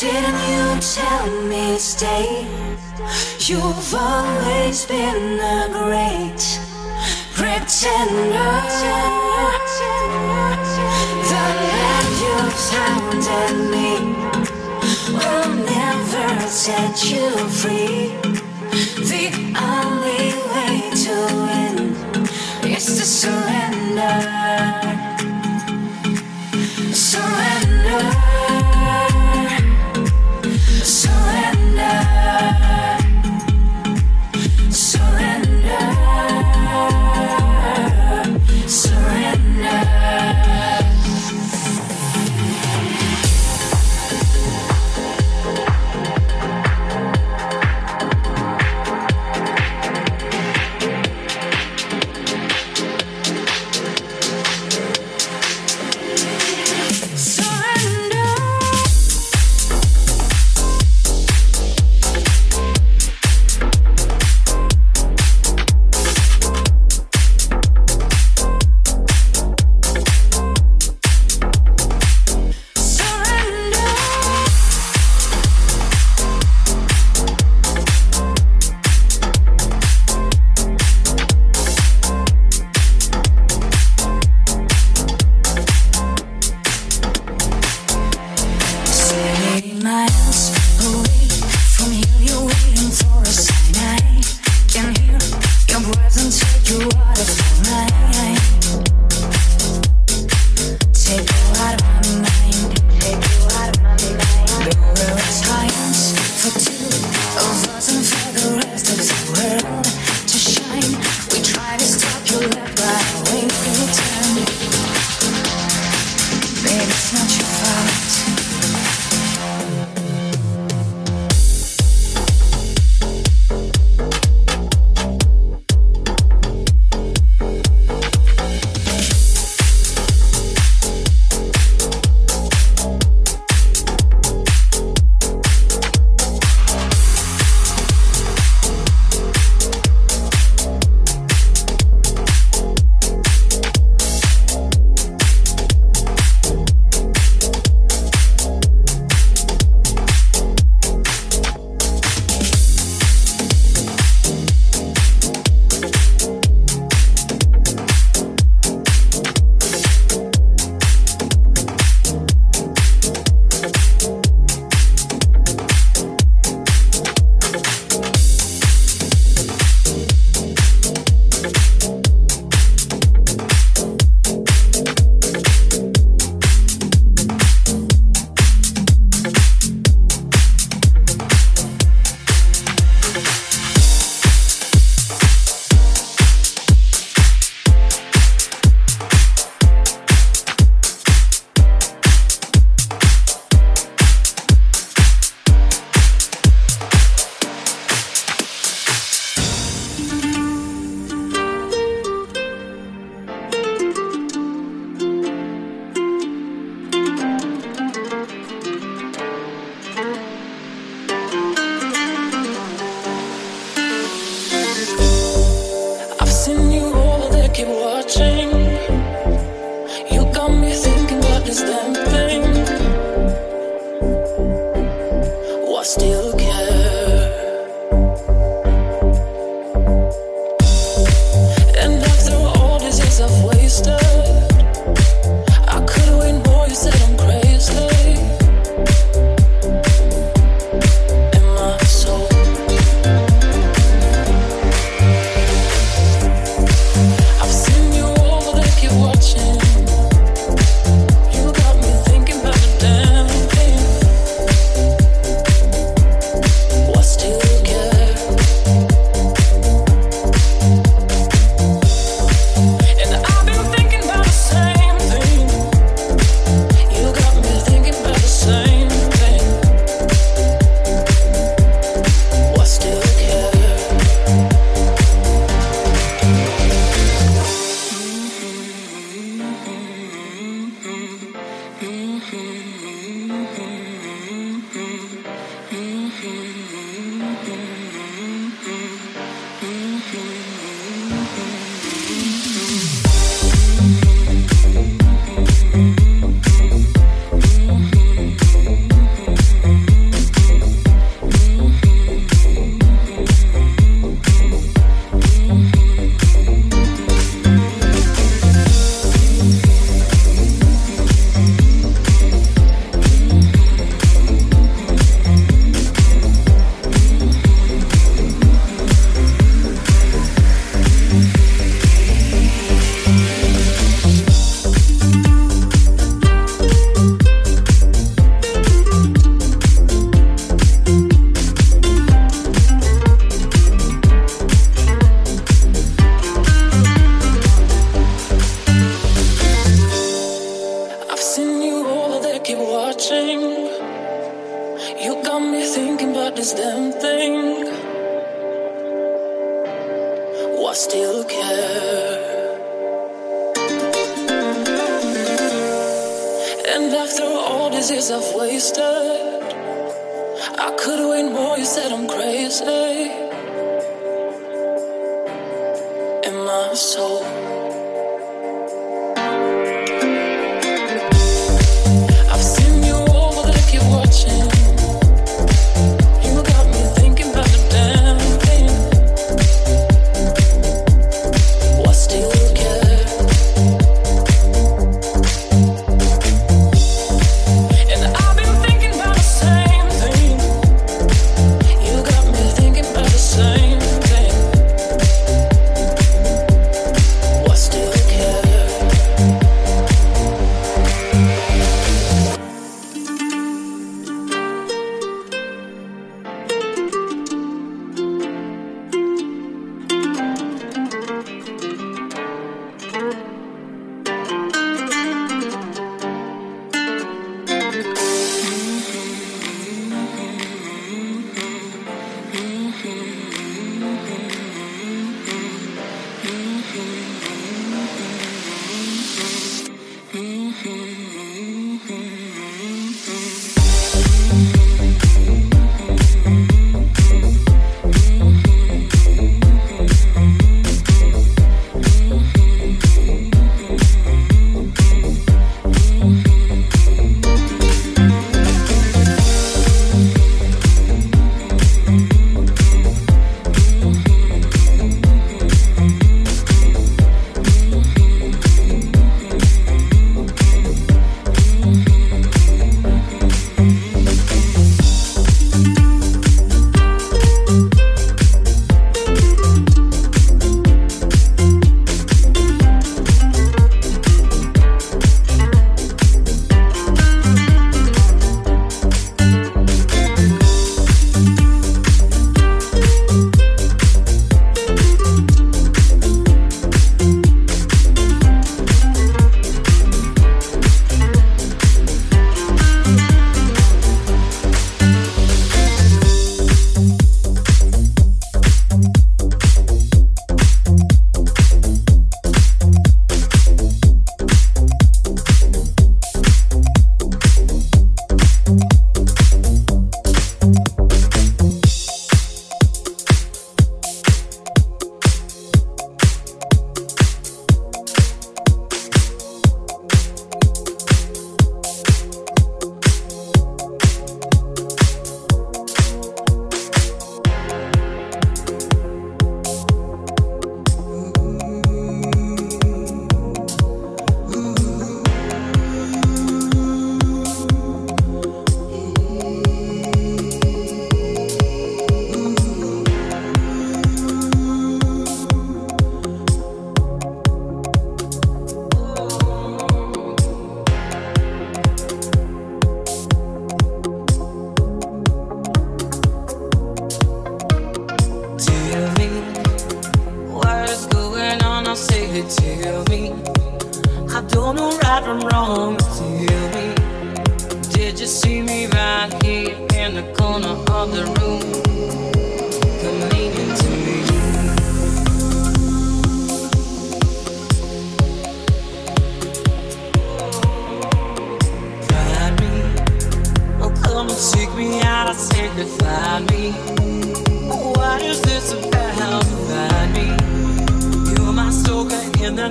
Didn't you tell me stay? You've always been a great pretender. The love you've found in me will never set you free. The only way to win is to surrender.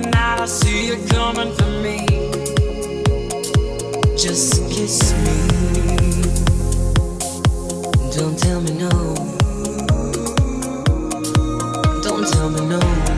and I see you coming for me. Just kiss me. Don't tell me no. Don't tell me no.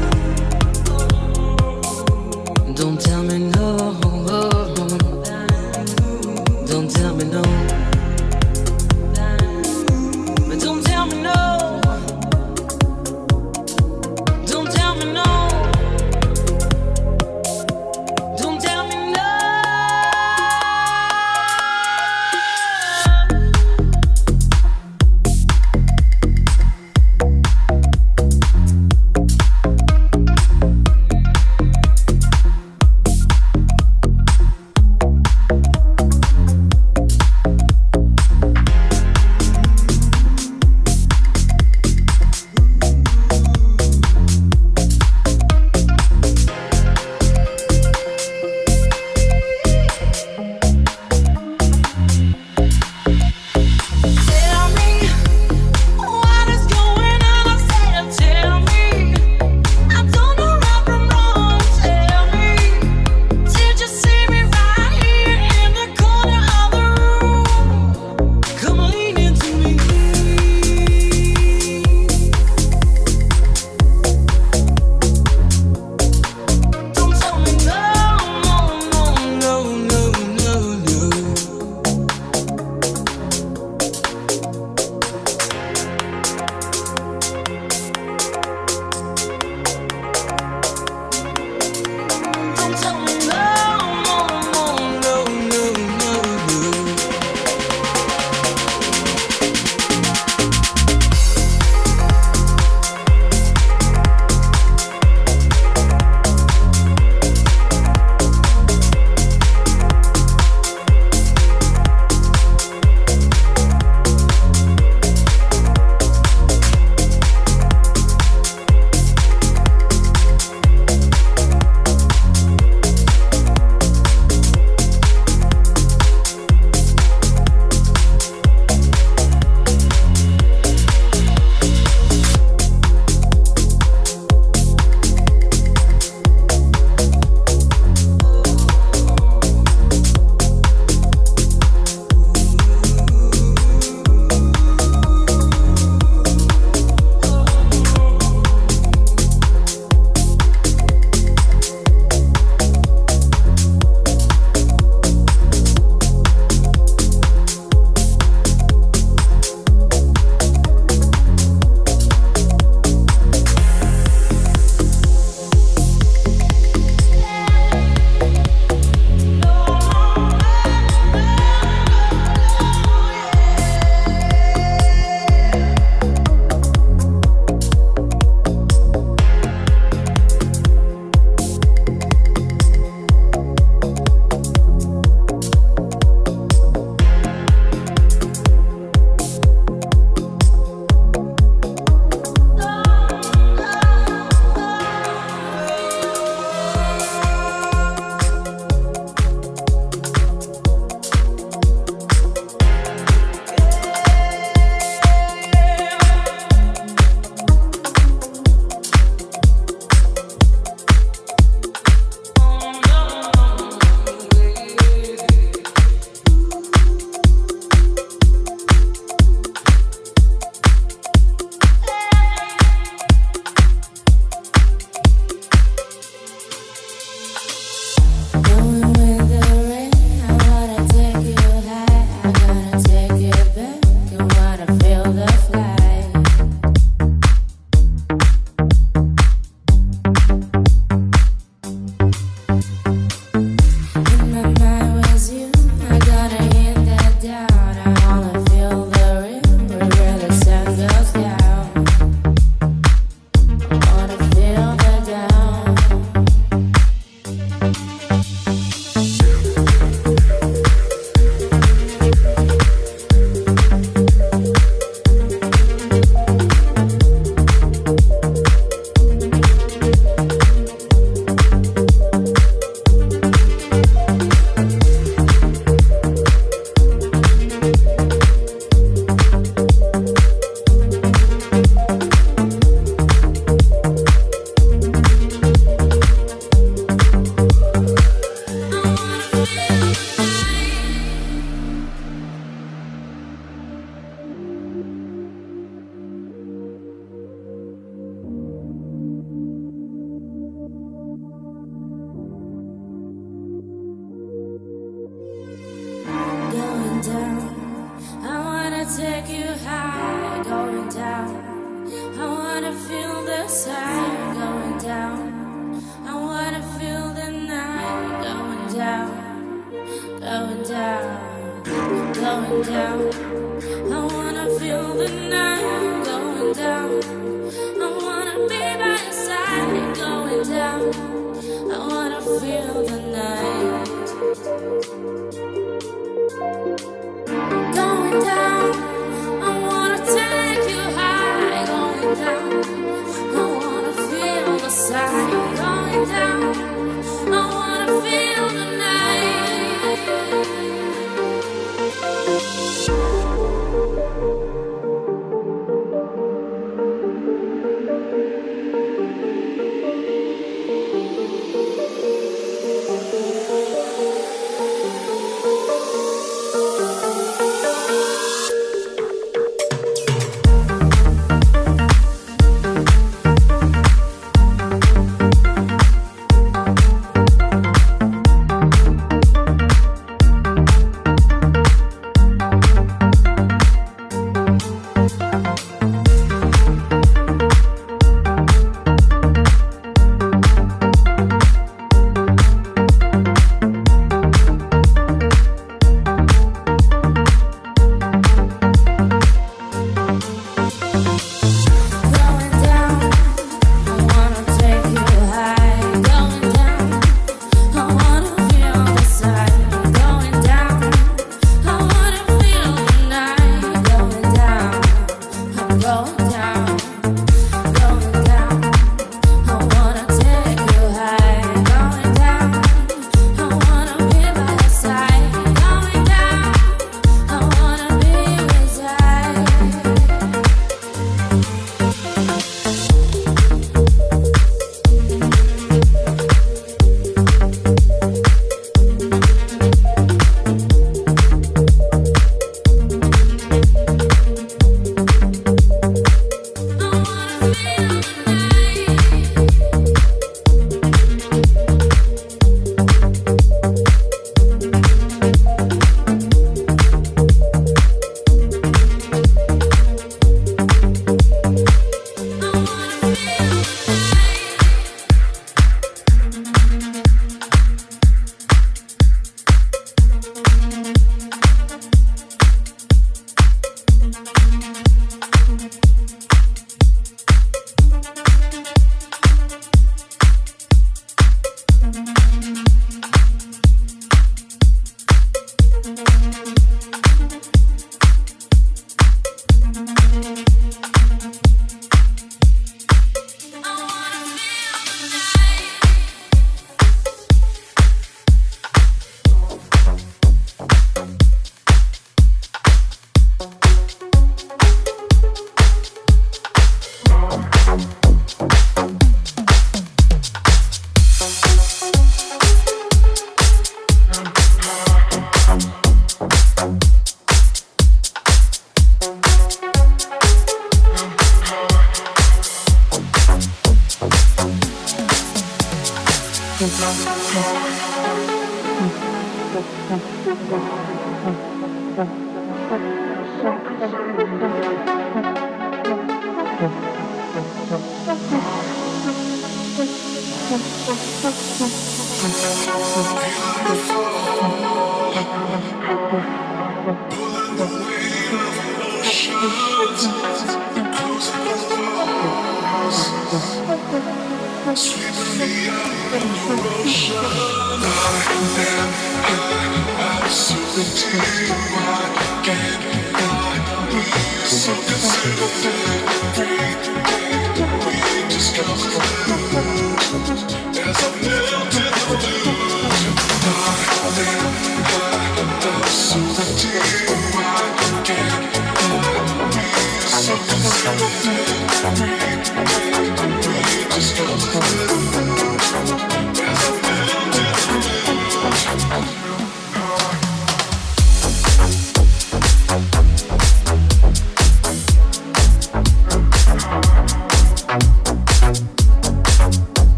my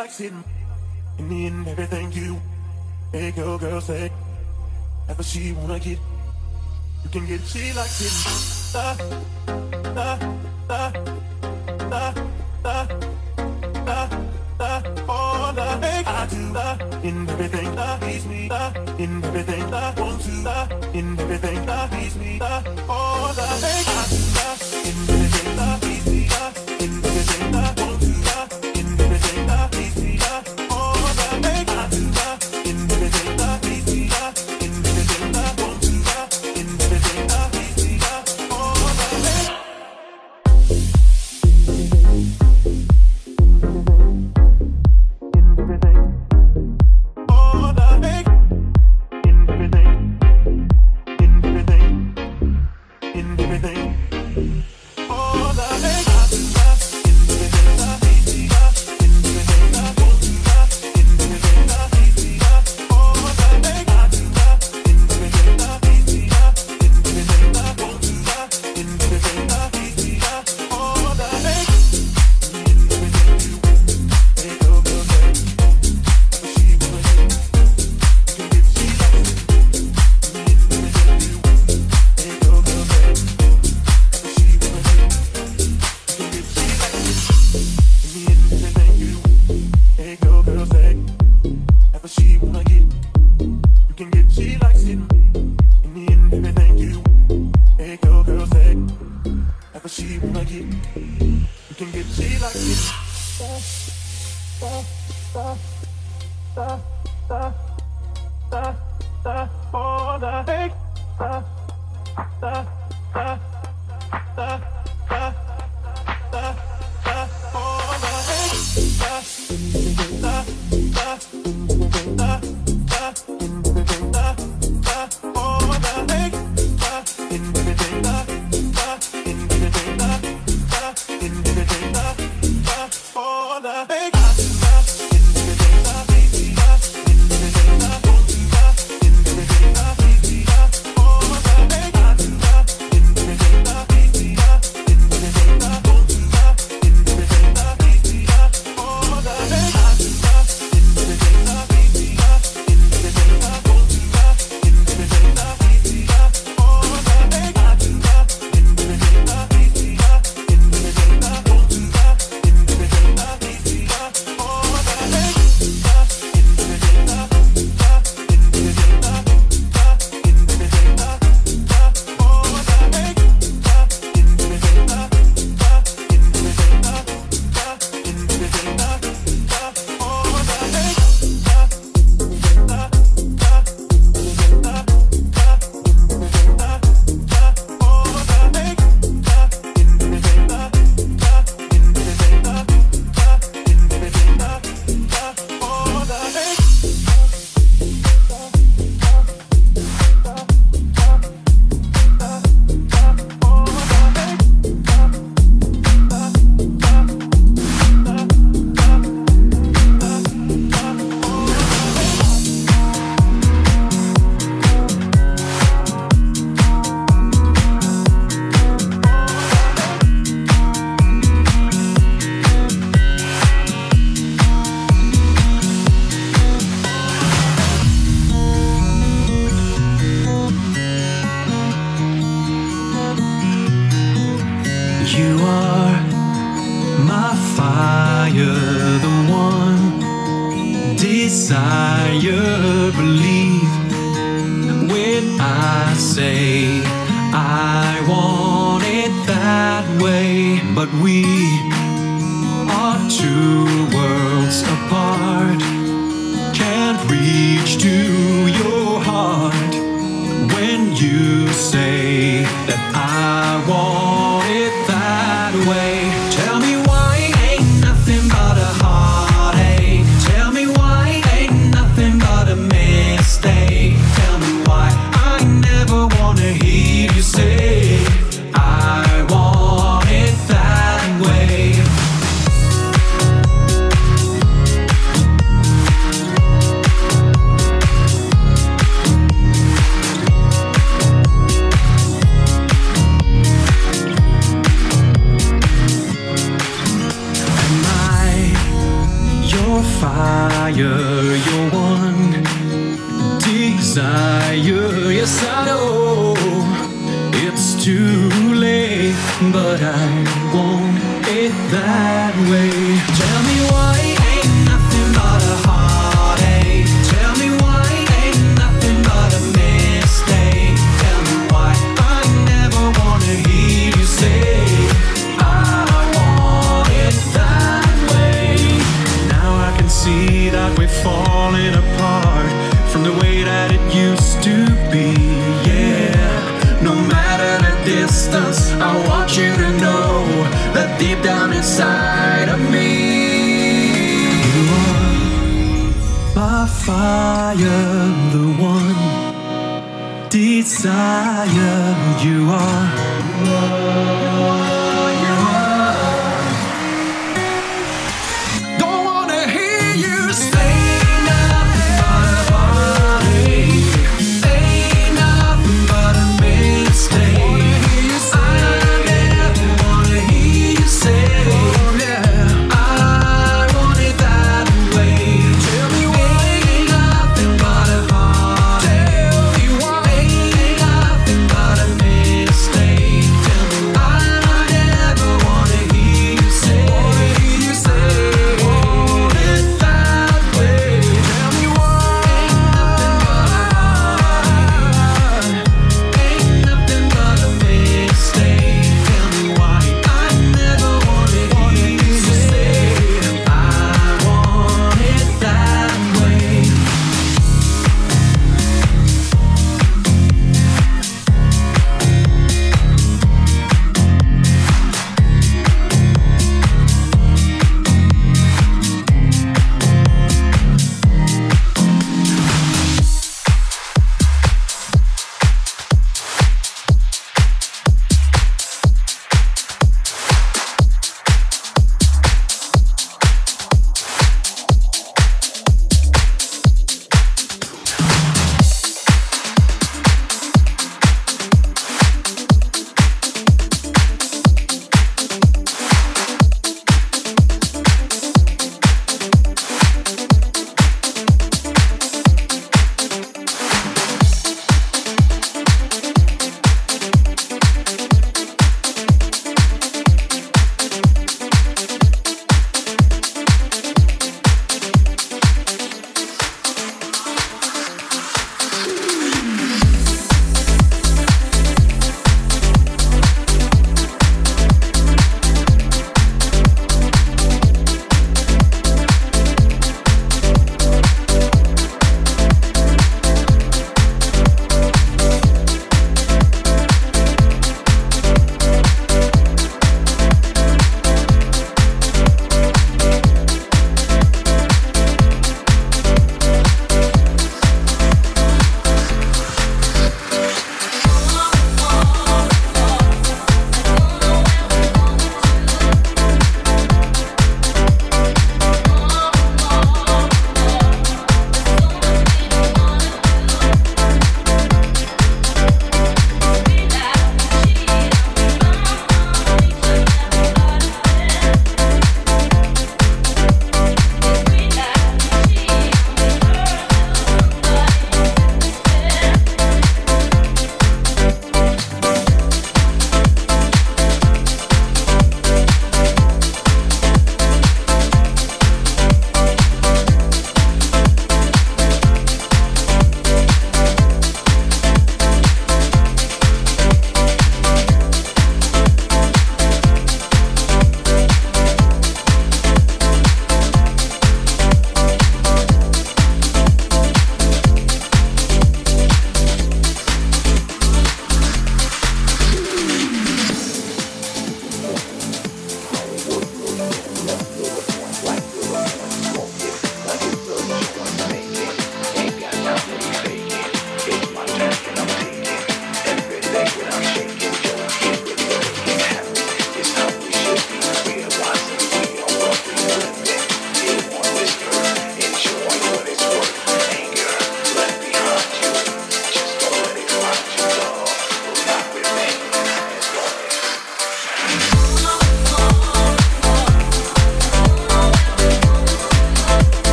like sitting in the end, everything you make your girl say. That's what she wanna get. You can get she like sitting. Uh,